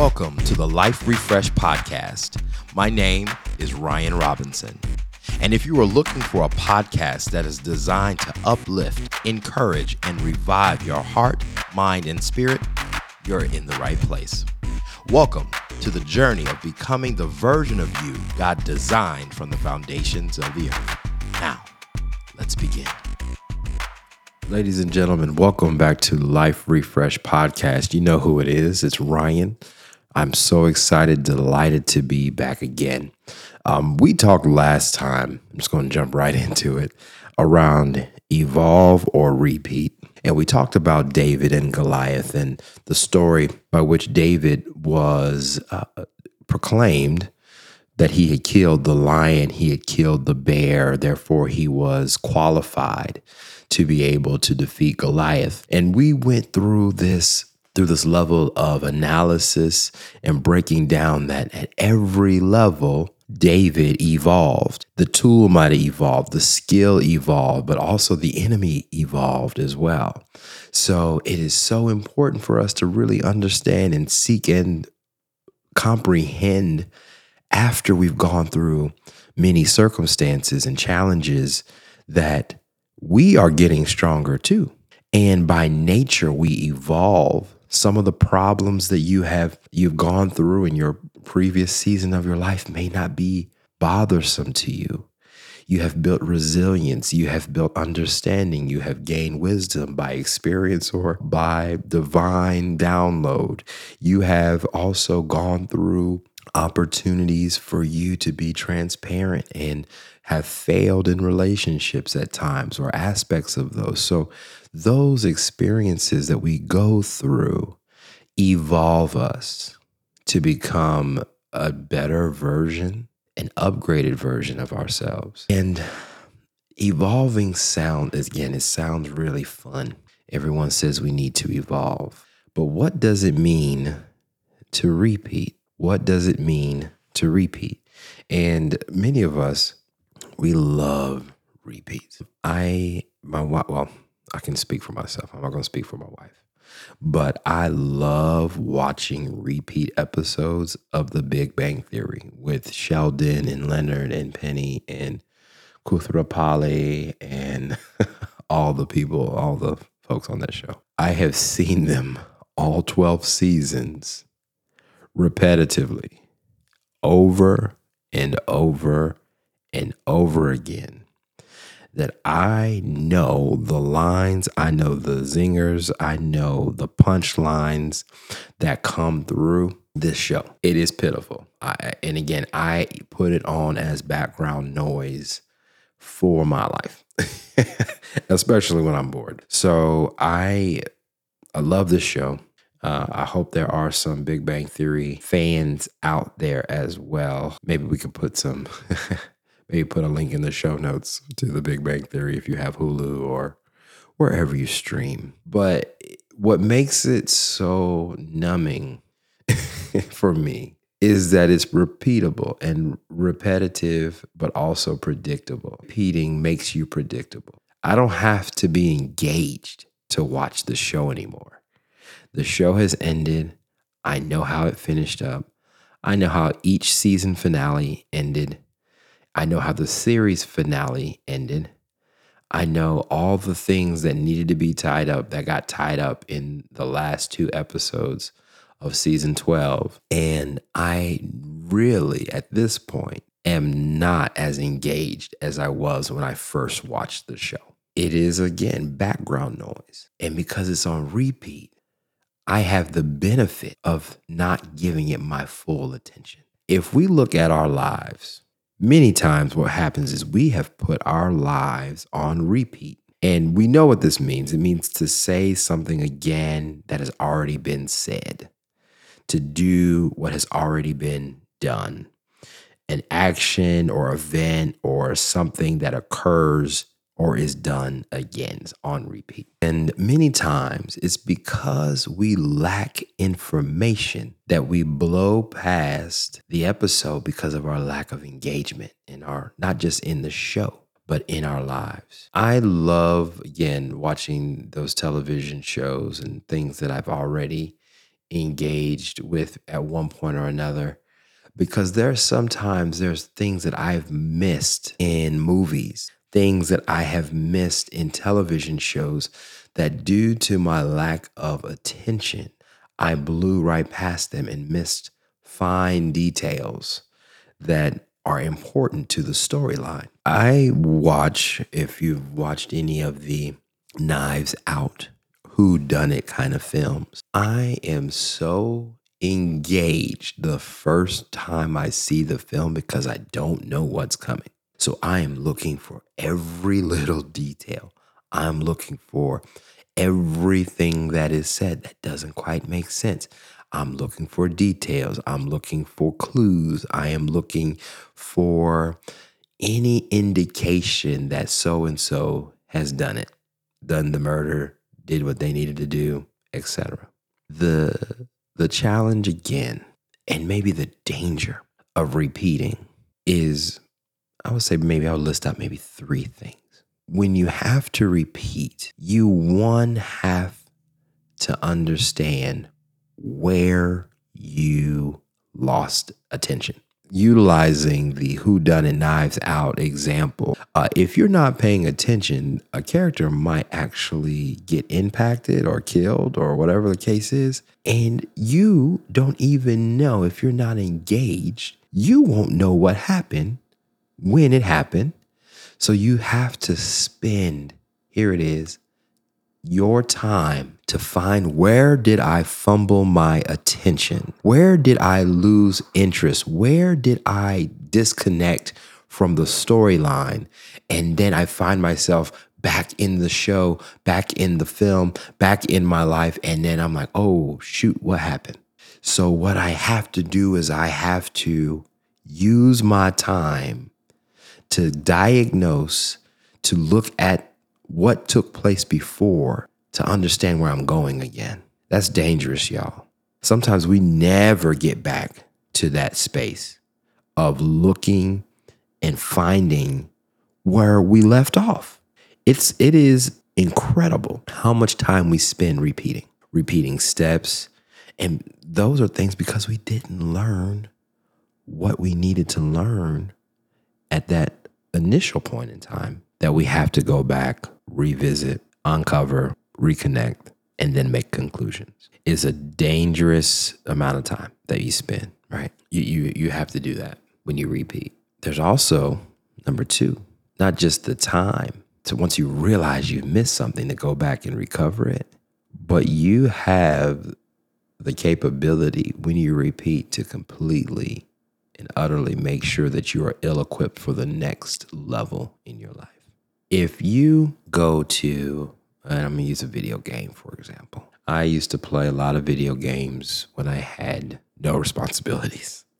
Welcome to the Life Refresh Podcast. My name is Ryan Robinson. And if you are looking for a podcast that is designed to uplift, encourage, and revive your heart, mind, and spirit, you're in the right place. Welcome to the journey of becoming the version of you God designed from the foundations of the earth. Now, let's begin. Ladies and gentlemen, welcome back to Life Refresh Podcast. You know who it is. It's Ryan. I'm so excited, delighted to be back again. Um, we talked last time, I'm just going to jump right into it, around evolve or repeat. And we talked about David and Goliath and the story by which David was uh, proclaimed that he had killed the lion, he had killed the bear, therefore he was qualified to be able to defeat Goliath. And we went through this through this level of analysis and breaking down that at every level David evolved. The tool might have evolved, the skill evolved, but also the enemy evolved as well. So it is so important for us to really understand and seek and comprehend after we've gone through many circumstances and challenges that we are getting stronger too. And by nature, we evolve. Some of the problems that you have you've gone through in your previous season of your life may not be bothersome to you. You have built resilience, you have built understanding, you have gained wisdom by experience or by divine download. You have also gone through opportunities for you to be transparent and have failed in relationships at times or aspects of those. So, those experiences that we go through evolve us to become a better version, an upgraded version of ourselves. And evolving sound, again, it sounds really fun. Everyone says we need to evolve. But what does it mean to repeat? What does it mean to repeat? And many of us, we love repeats. I, my wife, well, I can speak for myself. I'm not going to speak for my wife. But I love watching repeat episodes of The Big Bang Theory with Sheldon and Leonard and Penny and Koothrappali and all the people, all the folks on that show. I have seen them all 12 seasons repetitively over and over and over again that I know the lines, I know the zingers, I know the punchlines that come through this show. It is pitiful. I, and again, I put it on as background noise for my life, especially when I'm bored. So I, I love this show. Uh, I hope there are some Big Bang Theory fans out there as well. Maybe we could put some maybe put a link in the show notes to the Big Bang Theory if you have Hulu or wherever you stream. But what makes it so numbing for me is that it's repeatable and repetitive, but also predictable. Repeating makes you predictable. I don't have to be engaged to watch the show anymore. The show has ended. I know how it finished up. I know how each season finale ended. I know how the series finale ended. I know all the things that needed to be tied up that got tied up in the last two episodes of season 12. And I really, at this point, am not as engaged as I was when I first watched the show. It is, again, background noise. And because it's on repeat, I have the benefit of not giving it my full attention. If we look at our lives, many times what happens is we have put our lives on repeat. And we know what this means. It means to say something again that has already been said, to do what has already been done. An action or event or something that occurs or is done again on repeat. And many times it's because we lack information that we blow past the episode because of our lack of engagement in our, not just in the show, but in our lives. I love, again, watching those television shows and things that I've already engaged with at one point or another because there's sometimes there's things that I've missed in movies, things that I have missed in television shows that due to my lack of attention, I blew right past them and missed fine details that are important to the storyline. I watch, if you've watched any of the Knives Out, who done it kind of films, I am so engaged the first time I see the film because I don't know what's coming. So I am looking for every little detail. I'm looking for everything that is said that doesn't quite make sense. I'm looking for details. I'm looking for clues. I am looking for any indication that so and so has done it, done the murder, did what they needed to do, etc. The the challenge again, and maybe the danger of repeating is I would say maybe I would list out maybe three things. When you have to repeat, you one have to understand where you lost attention. Utilizing the who done it knives out example, uh, if you're not paying attention, a character might actually get impacted or killed or whatever the case is. And you don't even know if you're not engaged, you won't know what happened when it happened. So you have to spend, here it is, your time to find where did I fumble my attention? Where did I lose interest? Where did I disconnect from the storyline? And then I find myself back in the show, back in the film, back in my life. And then I'm like, oh, shoot, what happened? So, what I have to do is I have to use my time to diagnose, to look at what took place before to understand where I'm going again. That's dangerous, y'all. Sometimes we never get back to that space of looking and finding where we left off. It's it is incredible how much time we spend repeating, repeating steps, and those are things because we didn't learn what we needed to learn at that initial point in time that we have to go back revisit, uncover, reconnect, and then make conclusions is a dangerous amount of time that you spend, right? You, you, you have to do that when you repeat. There's also, number two, not just the time to once you realize you've missed something to go back and recover it, but you have the capability when you repeat to completely and utterly make sure that you are ill equipped for the next level in your life. If you go to, and I'm gonna use a video game for example. I used to play a lot of video games when I had no responsibilities.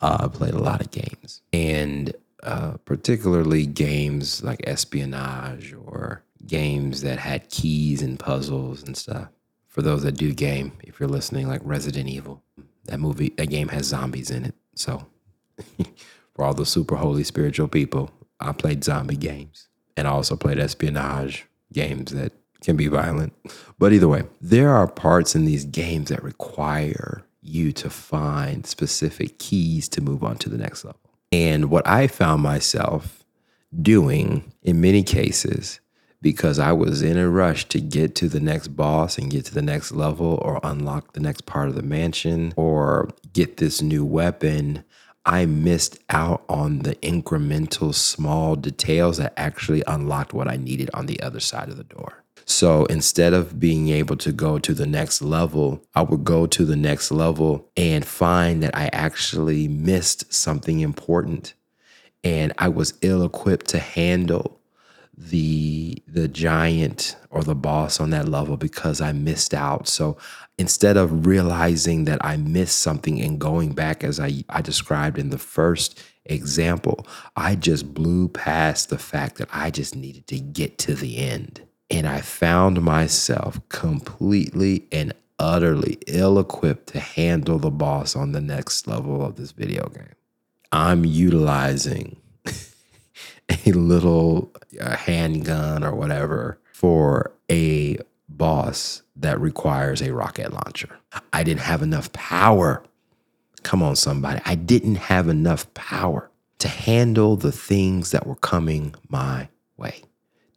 Uh, I played a lot of games, and uh, particularly games like espionage or games that had keys and puzzles and stuff. For those that do game, if you're listening, like Resident Evil, that movie, that game has zombies in it. So, for all the super holy spiritual people, I played zombie games and I also played espionage games that can be violent. But either way, there are parts in these games that require you to find specific keys to move on to the next level. And what I found myself doing in many cases, because I was in a rush to get to the next boss and get to the next level or unlock the next part of the mansion or get this new weapon, I missed out on the incremental small details that actually unlocked what I needed on the other side of the door. So instead of being able to go to the next level, I would go to the next level and find that I actually missed something important and I was ill equipped to handle the the giant or the boss on that level because I missed out. So instead of realizing that I missed something and going back as I, I described in the first example, I just blew past the fact that I just needed to get to the end. And I found myself completely and utterly ill equipped to handle the boss on the next level of this video game. I'm utilizing a little a handgun or whatever for a boss that requires a rocket launcher. I didn't have enough power. Come on, somebody. I didn't have enough power to handle the things that were coming my way.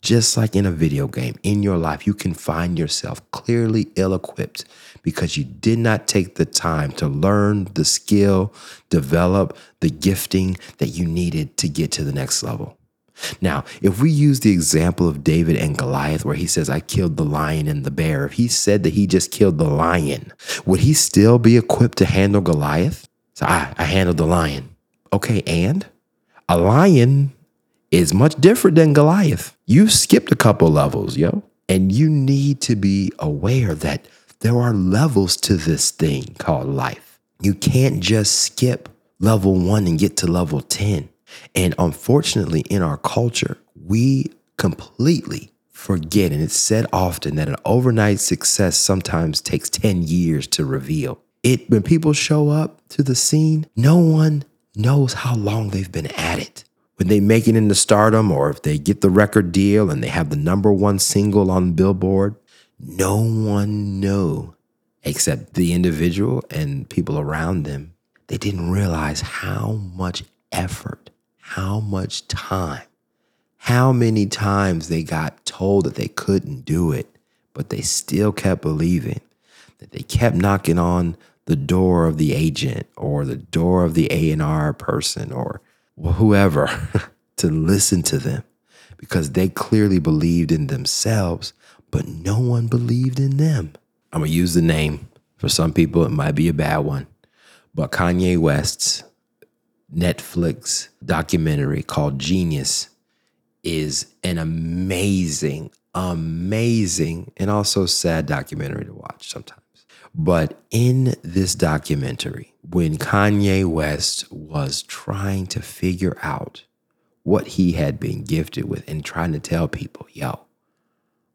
Just like in a video game, in your life, you can find yourself clearly ill equipped because you did not take the time to learn the skill, develop the gifting that you needed to get to the next level. Now, if we use the example of David and Goliath, where he says, I killed the lion and the bear, if he said that he just killed the lion, would he still be equipped to handle Goliath? So I, I handled the lion. Okay, and a lion is much different than Goliath. You skipped a couple levels, yo. And you need to be aware that there are levels to this thing called life. You can't just skip level one and get to level 10. And unfortunately, in our culture, we completely forget, and it's said often that an overnight success sometimes takes 10 years to reveal. It when people show up to the scene, no one knows how long they've been at it. When they make it into stardom or if they get the record deal and they have the number one single on Billboard, no one knew except the individual and people around them. They didn't realize how much effort how much time, how many times they got told that they couldn't do it, but they still kept believing, that they kept knocking on the door of the agent or the door of the A&R person or whoever to listen to them because they clearly believed in themselves, but no one believed in them. I'm going to use the name. For some people, it might be a bad one, but Kanye West's Netflix documentary called Genius is an amazing, amazing, and also sad documentary to watch sometimes. But in this documentary, when Kanye West was trying to figure out what he had been gifted with and trying to tell people, yo,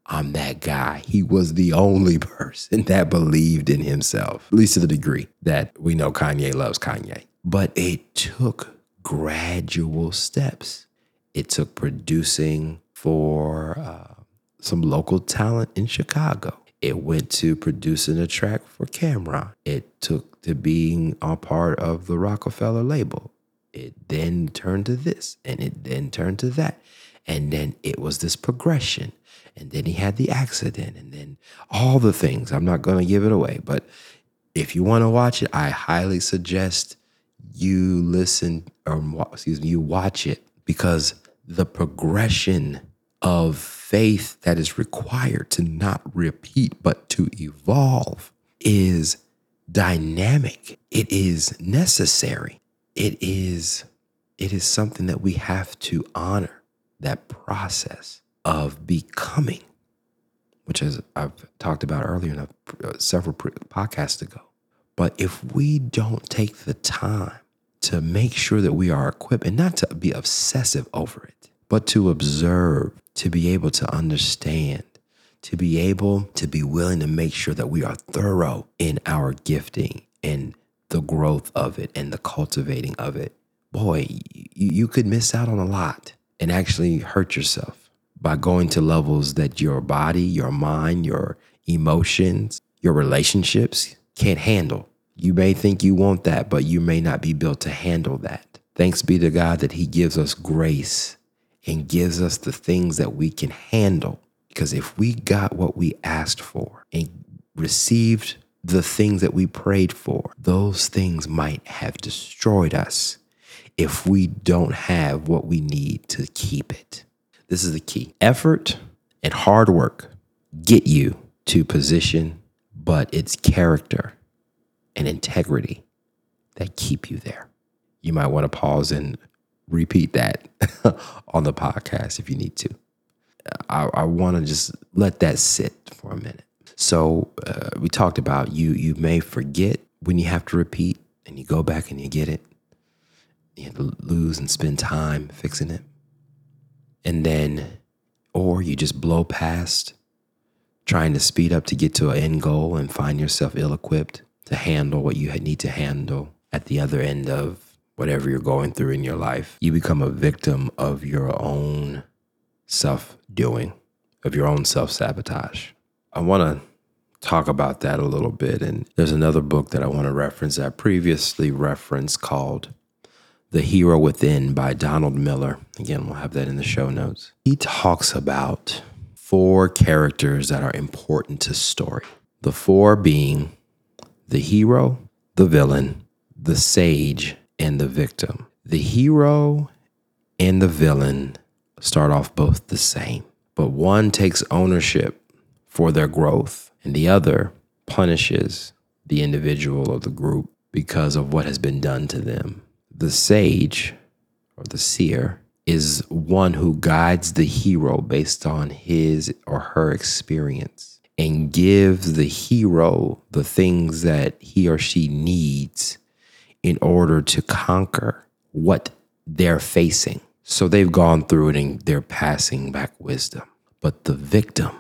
I'm that guy. He was the only person that believed in himself, at least to the degree that we know Kanye loves Kanye. But it took gradual steps. It took producing for uh, some local talent in Chicago. It went to producing a track for Cam'ron. It took to being a part of the Roc-A-Fella label. It then turned to this and it then turned to that. And then it was this progression. And then he had the accident and then all the things. I'm not going to give it away, but if you want to watch it, I highly suggest you listen or excuse me, you watch it because the progression of faith that is required to not repeat but to evolve is dynamic. It is necessary. It is it is something that we have to honor that process of becoming which is I've talked about earlier in a, several podcasts ago. But if we don't take the time to make sure that we are equipped and not to be obsessive over it, but to observe, to be able to understand, to be able to be willing to make sure that we are thorough in our gifting and the growth of it and the cultivating of it. Boy, you, could miss out on a lot and actually hurt yourself by going to levels that your body, your mind, your emotions, your relationships can't handle. You may think you want that, but you may not be built to handle that. Thanks be to God that He gives us grace and gives us the things that we can handle. Because if we got what we asked for and received the things that we prayed for, those things might have destroyed us if we don't have what we need to keep it. This is the key effort and hard work get you to position, but it's character and integrity that keep you there. You might want to pause and repeat that on the podcast if you need to. I, I want to just let that sit for a minute. So uh, we talked about you. You may forget when you have to repeat, and you go back and you get it. You have to lose and spend time fixing it, and then, or you just blow past, trying to speed up to get to an end goal and find yourself ill-equipped to handle what you need to handle at the other end of whatever you're going through in your life. You become a victim of your own self doing, of your own self sabotage. I want to talk about that a little bit. And there's another book that I want to reference that I previously referenced called The Hero Within by Donald Miller. Again, we'll have that in the show notes. He talks about four characters that are important to story. The four being the hero, the villain, the sage, and the victim. The hero and the villain start off both the same, but one takes ownership for their growth, and the other punishes the individual or the group because of what has been done to them. The sage or the seer is one who guides the hero based on his or her experience and gives the hero the things that he or she needs in order to conquer what they're facing. So they've gone through it and they're passing back wisdom. But the victim,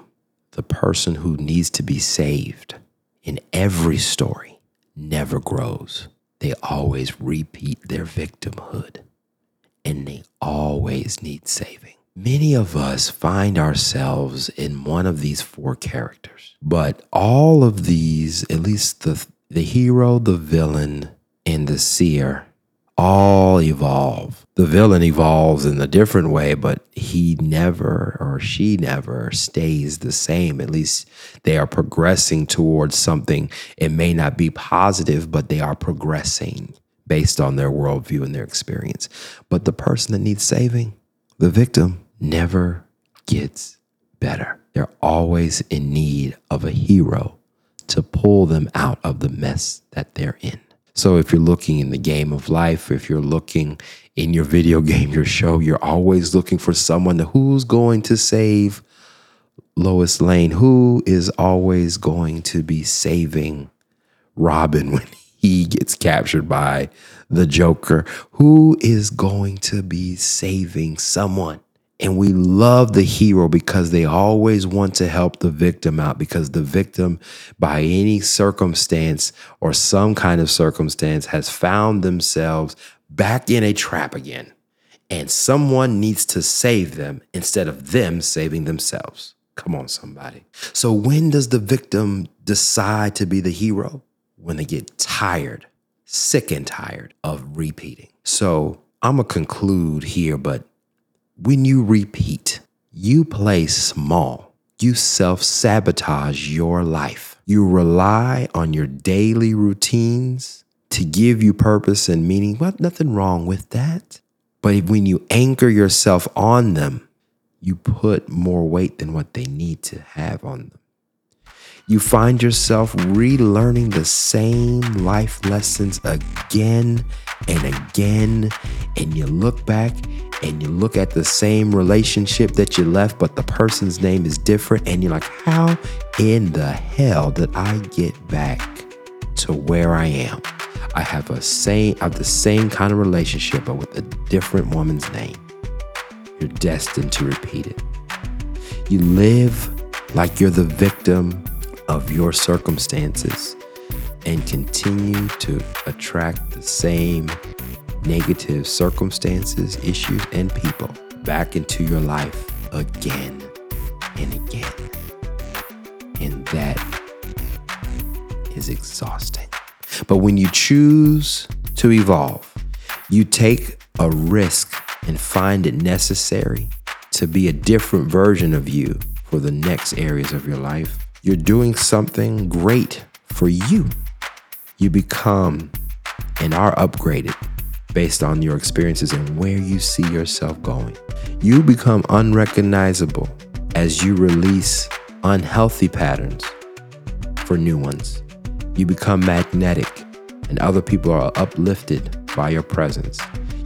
the person who needs to be saved in every story, never grows. They always repeat their victimhood and they always need saving. Many of us find ourselves in one of these four characters, but all of these, at least the, the hero, the villain, and the seer, all evolve. The villain evolves in a different way, but he never or she never stays the same. At least they are progressing towards something. It may not be positive, but they are progressing based on their worldview and their experience. But the person that needs saving, the victim, never gets better. They're always in need of a hero to pull them out of the mess that they're in. So if you're looking in the game of life, if you're looking in your video game, your show, you're always looking for someone who's going to save Lois Lane, who is always going to be saving Robin when he gets captured by the Joker, who is going to be saving someone. And we love the hero because they always want to help the victim out because the victim, by any circumstance or some kind of circumstance, has found themselves back in a trap again. And someone needs to save them instead of them saving themselves. Come on, somebody. So, when does the victim decide to be the hero? When they get tired, sick and tired of repeating. So, I'm going to conclude here, but when you repeat, you play small. You self sabotage your life. You rely on your daily routines to give you purpose and meaning. Well, nothing wrong with that. But when you anchor yourself on them, you put more weight than what they need to have on them. You find yourself relearning the same life lessons again and again. And you look back and you look at the same relationship that you left, but the person's name is different. And you're like, how in the hell did I get back to where I am? I have a same have the same kind of relationship, but with a different woman's name. You're destined to repeat it. You live like you're the victim of your circumstances and continue to attract the same negative circumstances, issues, and people back into your life again and again. And that is exhausting. But when you choose to evolve, you take a risk and find it necessary to be a different version of you for the next areas of your life. You're doing something great for you. You become and are upgraded based on your experiences and where you see yourself going. You become unrecognizable as you release unhealthy patterns for new ones. You become magnetic, and other people are uplifted by your presence.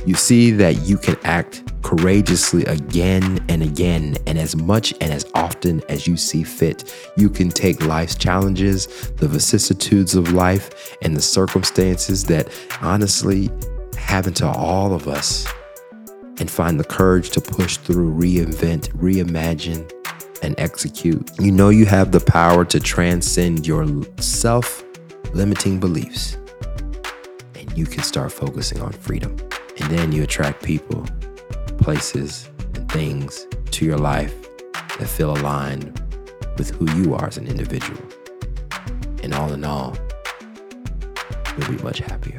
You see that you can act courageously again and again, and as much and as often as you see fit. You can take life's challenges, the vicissitudes of life, and the circumstances that honestly happen to all of us, and find the courage to push through, reinvent, reimagine, and execute. You know you have the power to transcend your self limiting beliefs, and you can start focusing on freedom. And then you attract people, places, and things to your life that feel aligned with who you are as an individual. And all in all, you'll be much happier.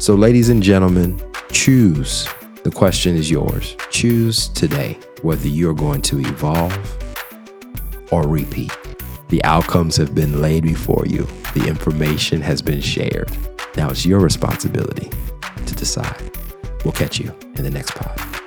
So, ladies and gentlemen, choose. The question is yours. Choose today whether you're going to evolve or repeat. The outcomes have been laid before you, the information has been shared. Now it's your responsibility to decide. We'll catch you in the next pod.